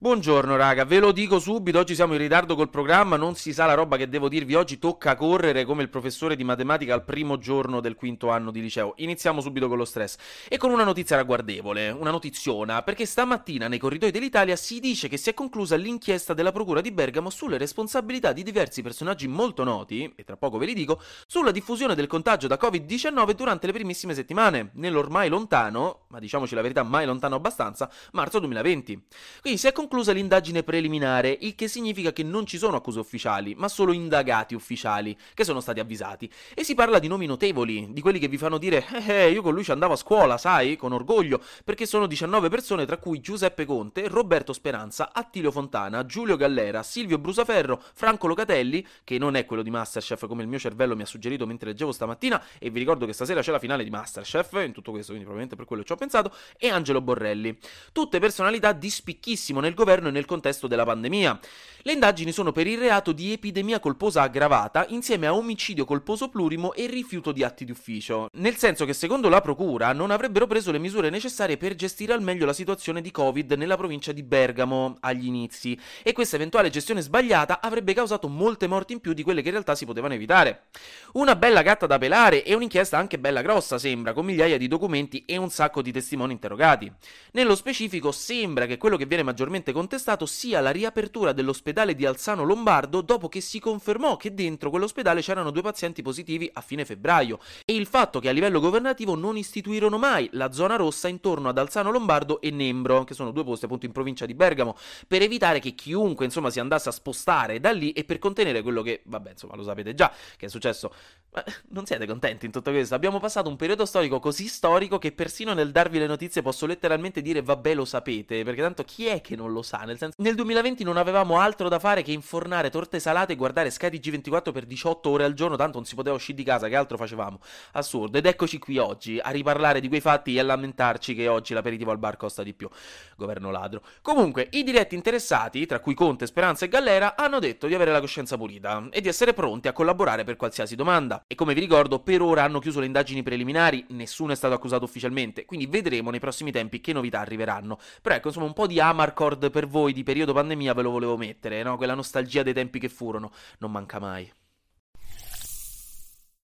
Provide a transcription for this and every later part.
Buongiorno raga, ve lo dico subito, oggi siamo in ritardo col programma, non si sa la roba che devo dirvi oggi, tocca correre come il professore di matematica al primo giorno del quinto anno di liceo. Iniziamo subito con lo stress e con una notizia ragguardevole, una notiziona, perché stamattina nei corridoi dell'Italia si dice che si è conclusa l'inchiesta della Procura di Bergamo sulle responsabilità di diversi personaggi molto noti, e tra poco ve li dico, sulla diffusione del contagio da Covid-19 durante le primissime settimane, nell'ormai lontano, ma diciamoci la verità mai lontano abbastanza, marzo 2020. Quindi si è conclusa conclusa l'indagine preliminare, il che significa che non ci sono accuse ufficiali, ma solo indagati ufficiali, che sono stati avvisati. E si parla di nomi notevoli, di quelli che vi fanno dire eh, eh io con lui ci andavo a scuola, sai, con orgoglio, perché sono 19 persone tra cui Giuseppe Conte, Roberto Speranza, Attilio Fontana, Giulio Gallera, Silvio Brusaferro, Franco Locatelli, che non è quello di Masterchef come il mio cervello mi ha suggerito mentre leggevo stamattina, e vi ricordo che stasera c'è la finale di Masterchef, in tutto questo, quindi probabilmente per quello ci ho pensato, e Angelo Borrelli. Tutte personalità di spicchissimo nel governo e nel contesto della pandemia. Le indagini sono per il reato di epidemia colposa aggravata insieme a omicidio colposo plurimo e rifiuto di atti di ufficio, nel senso che secondo la procura non avrebbero preso le misure necessarie per gestire al meglio la situazione di Covid nella provincia di Bergamo agli inizi e questa eventuale gestione sbagliata avrebbe causato molte morti in più di quelle che in realtà si potevano evitare. Una bella gatta da pelare e un'inchiesta anche bella grossa sembra, con migliaia di documenti e un sacco di testimoni interrogati. Nello specifico sembra che quello che viene maggiormente contestato sia la riapertura dell'ospedale di Alzano Lombardo dopo che si confermò che dentro quell'ospedale c'erano due pazienti positivi a fine febbraio e il fatto che a livello governativo non istituirono mai la zona rossa intorno ad Alzano Lombardo e Nembro, che sono due posti appunto in provincia di Bergamo, per evitare che chiunque insomma si andasse a spostare da lì e per contenere quello che, vabbè insomma lo sapete già, che è successo. Ma non siete contenti in tutto questo? Abbiamo passato un periodo storico così storico che persino nel darvi le notizie posso letteralmente dire vabbè lo sapete, perché tanto chi è che non lo sa? Nel senso, nel 2020 non avevamo altro da fare che infornare torte salate e guardare Sky G24 per 18 ore al giorno, tanto non si poteva uscire di casa, che altro facevamo? Assurdo. Ed eccoci qui oggi a riparlare di quei fatti e a lamentarci che oggi l'aperitivo al bar costa di più. Governo ladro. Comunque, i diretti interessati, tra cui Conte, Speranza e Gallera, hanno detto di avere la coscienza pulita e di essere pronti a collaborare per qualsiasi domanda. E come vi ricordo, per ora hanno chiuso le indagini preliminari, nessuno è stato accusato ufficialmente, quindi vedremo nei prossimi tempi che novità arriveranno. Però ecco, insomma, un po' di Amarcord per voi di periodo pandemia ve lo volevo mettere, no? Quella nostalgia dei tempi che furono, non manca mai.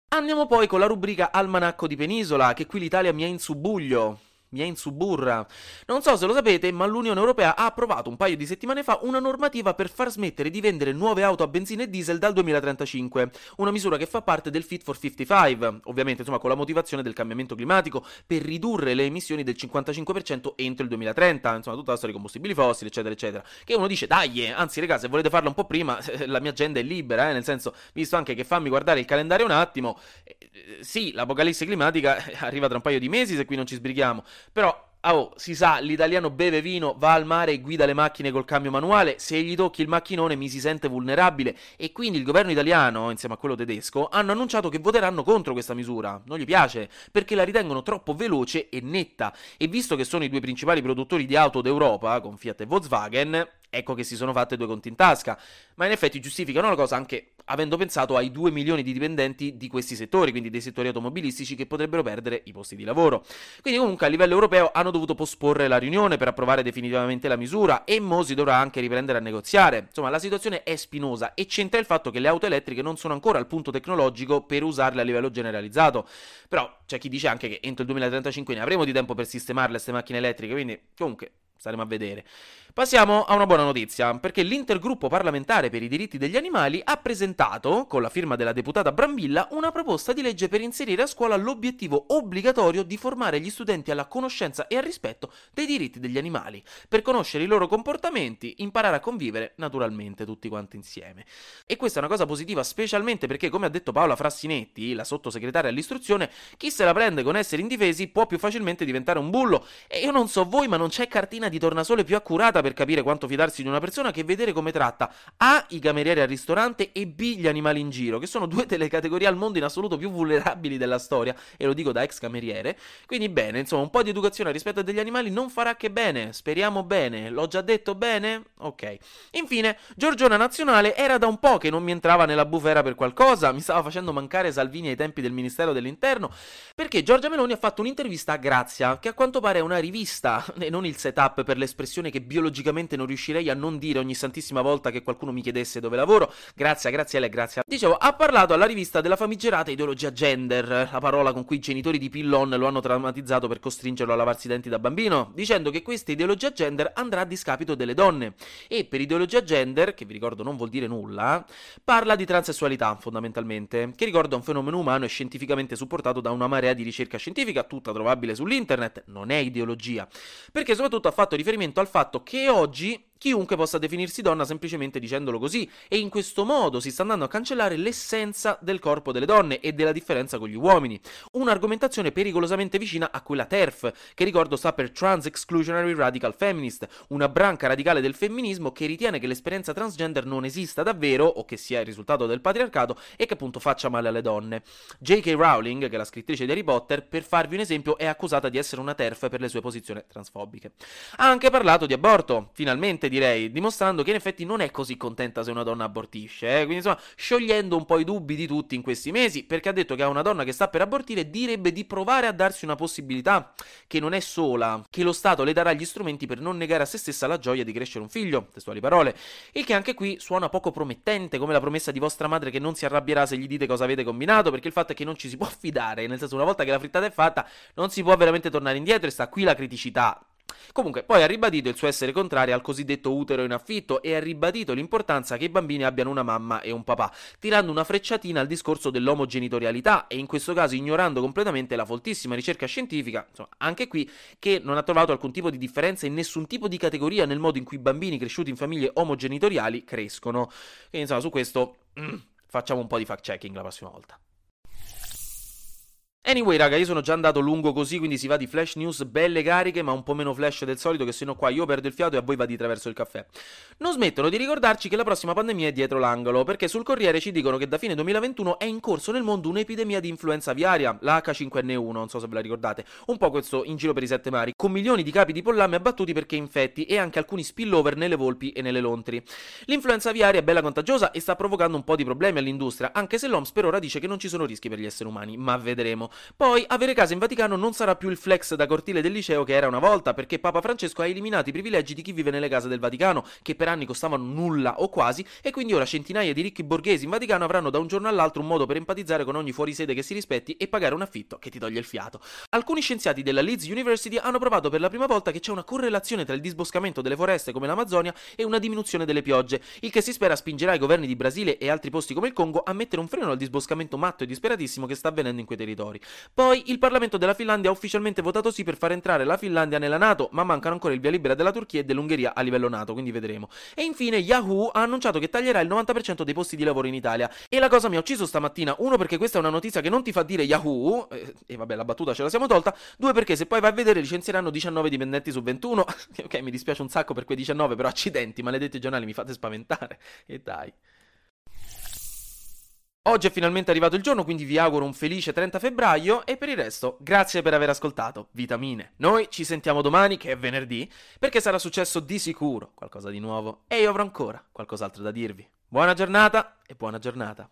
Andiamo poi con la rubrica Almanacco di Penisola, che qui l'Italia mi ha in subuglio in suburra. Non so se lo sapete, ma l'Unione Europea ha approvato un paio di settimane fa una normativa per far smettere di vendere nuove auto a benzina e diesel dal 2035, una misura che fa parte del Fit for 55, ovviamente insomma con la motivazione del cambiamento climatico per ridurre le emissioni del 55% entro il 2030, insomma tutta la storia dei combustibili fossili, eccetera eccetera. Che uno dice "Dai, anzi raga, se volete farla un po' prima, la mia agenda è libera, eh, nel senso, visto anche che fammi guardare il calendario un attimo, eh, sì, l'apocalisse climatica arriva tra un paio di mesi se qui non ci sbrighiamo, però Oh, si sa, l'italiano beve vino, va al mare e guida le macchine col cambio manuale, se gli tocchi il macchinone mi si sente vulnerabile. E quindi il governo italiano, insieme a quello tedesco, hanno annunciato che voteranno contro questa misura. Non gli piace, perché la ritengono troppo veloce e netta. E visto che sono i due principali produttori di auto d'Europa, con Fiat e Volkswagen, ecco che si sono fatte due conti in tasca, ma in effetti giustificano la cosa anche avendo pensato ai 2 milioni di dipendenti di questi settori, quindi dei settori automobilistici che potrebbero perdere i posti di lavoro. Quindi comunque a livello europeo hanno dovuto posporre la riunione per approvare definitivamente la misura e mo si dovrà anche riprendere a negoziare. Insomma, la situazione è spinosa e c'entra il fatto che le auto elettriche non sono ancora al punto tecnologico per usarle a livello generalizzato. Però c'è chi dice anche che entro il 2035 ne avremo di tempo per sistemarle queste macchine elettriche, quindi comunque staremo a vedere. Passiamo a una buona notizia, perché l'intergruppo parlamentare per i diritti degli animali ha presentato, con la firma della deputata Brambilla, una proposta di legge per inserire a scuola l'obiettivo obbligatorio di formare gli studenti alla conoscenza e al rispetto dei diritti degli animali, per conoscere i loro comportamenti, imparare a convivere naturalmente tutti quanti insieme. E questa è una cosa positiva, specialmente perché, come ha detto Paola Frassinetti, la sottosegretaria all'istruzione, chi se la prende con essere indifesi può più facilmente diventare un bullo. E io non so voi, ma non c'è cartina di di tornasole più accurata per capire quanto fidarsi di una persona che vedere come tratta A i camerieri al ristorante e B gli animali in giro, che sono due delle categorie al mondo in assoluto più vulnerabili della storia, e lo dico da ex cameriere. Quindi bene, insomma, un po' di educazione rispetto a degli animali non farà che bene, speriamo bene. L'ho già detto bene? Ok. Infine, Giorgiona Nazionale era da un po' che non mi entrava nella bufera per qualcosa, mi stava facendo mancare Salvini ai tempi del Ministero dell'Interno, perché Giorgia Meloni ha fatto un'intervista a Grazia, che a quanto pare è una rivista, e non il setup per l'espressione che biologicamente non riuscirei a non dire ogni santissima volta che qualcuno mi chiedesse dove lavoro. Grazie, grazie a lei, grazie. Dicevo, ha parlato alla rivista della famigerata ideologia gender, la parola con cui i genitori di Pillon lo hanno traumatizzato per costringerlo a lavarsi i denti da bambino, dicendo che questa ideologia gender andrà a discapito delle donne. E per ideologia gender, che vi ricordo non vuol dire nulla, parla di transessualità fondamentalmente, che ricorda un fenomeno umano e scientificamente supportato da una marea di ricerca scientifica, tutta trovabile sull'internet, non è ideologia, perché soprattutto ha fatto riferimento al fatto che oggi chiunque possa definirsi donna semplicemente dicendolo così, e in questo modo si sta andando a cancellare l'essenza del corpo delle donne e della differenza con gli uomini. Un'argomentazione pericolosamente vicina a quella TERF, che ricordo sta per Trans Exclusionary Radical Feminist, una branca radicale del femminismo che ritiene che l'esperienza transgender non esista davvero o che sia il risultato del patriarcato e che appunto faccia male alle donne. J.K. Rowling, che è la scrittrice di Harry Potter, per farvi un esempio, è accusata di essere una TERF per le sue posizioni transfobiche. Ha anche parlato di aborto, finalmente direi, dimostrando che in effetti non è così contenta se una donna abortisce, eh? quindi insomma sciogliendo un po' i dubbi di tutti in questi mesi, perché ha detto che a una donna che sta per abortire direbbe di provare a darsi una possibilità, che non è sola, che lo Stato le darà gli strumenti per non negare a se stessa la gioia di crescere un figlio, testuali parole, il che anche qui suona poco promettente, come la promessa di vostra madre che non si arrabbierà se gli dite cosa avete combinato, perché il fatto è che non ci si può fidare, nel senso una volta che la frittata è fatta non si può veramente tornare indietro e sta qui la criticità. Comunque, poi ha ribadito il suo essere contrario al cosiddetto utero in affitto e ha ribadito l'importanza che i bambini abbiano una mamma e un papà, tirando una frecciatina al discorso dell'omogenitorialità e in questo caso ignorando completamente la foltissima ricerca scientifica, insomma, anche qui, che non ha trovato alcun tipo di differenza in nessun tipo di categoria nel modo in cui i bambini cresciuti in famiglie omogenitoriali crescono. Quindi, insomma, su questo mm, facciamo un po' di fact checking la prossima volta. Anyway, raga, io sono già andato lungo così, quindi si va di flash news belle cariche, ma un po' meno flash del solito, che sennò qua io perdo il fiato e a voi va di traverso il caffè. Non smettono di ricordarci che la prossima pandemia è dietro l'angolo, perché sul Corriere ci dicono che da fine 2021 è in corso nel mondo un'epidemia di influenza aviaria, la H5N1, non so se ve la ricordate, un po' questo in giro per i sette mari, con milioni di capi di pollame abbattuti perché infetti e anche alcuni spillover nelle volpi e nelle lontri. L'influenza aviaria è bella contagiosa e sta provocando un po' di problemi all'industria, anche se l'OMS per ora dice che non ci sono rischi per gli esseri umani, ma vedremo. Poi, avere casa in Vaticano non sarà più il flex da cortile del liceo che era una volta, perché Papa Francesco ha eliminato i privilegi di chi vive nelle case del Vaticano, che per anni costavano nulla o quasi, e quindi ora centinaia di ricchi borghesi in Vaticano avranno da un giorno all'altro un modo per empatizzare con ogni fuorisede che si rispetti e pagare un affitto che ti toglie il fiato. Alcuni scienziati della Leeds University hanno provato per la prima volta che c'è una correlazione tra il disboscamento delle foreste come l'Amazzonia e una diminuzione delle piogge, il che si spera spingerà i governi di Brasile e altri posti come il Congo a mettere un freno al disboscamento matto e disperatissimo che sta avvenendo in quei territori. Poi il Parlamento della Finlandia ha ufficialmente votato sì per far entrare la Finlandia nella Nato, ma mancano ancora il via libera della Turchia e dell'Ungheria a livello Nato, quindi vedremo. E infine Yahoo ha annunciato che taglierà il 90% dei posti di lavoro in Italia. E la cosa mi ha ucciso stamattina, uno perché questa è una notizia che non ti fa dire Yahoo, eh, e vabbè la battuta ce la siamo tolta, due perché se poi vai a vedere licenzieranno 19 dipendenti su 21, ok mi dispiace un sacco per quei 19, però accidenti, maledetti giornali mi fate spaventare, e dai. Oggi è finalmente arrivato il giorno, quindi vi auguro un felice 30 febbraio e per il resto grazie per aver ascoltato Vitamine. Noi ci sentiamo domani, che è venerdì, perché sarà successo di sicuro qualcosa di nuovo e io avrò ancora qualcos'altro da dirvi. Buona giornata e buona giornata.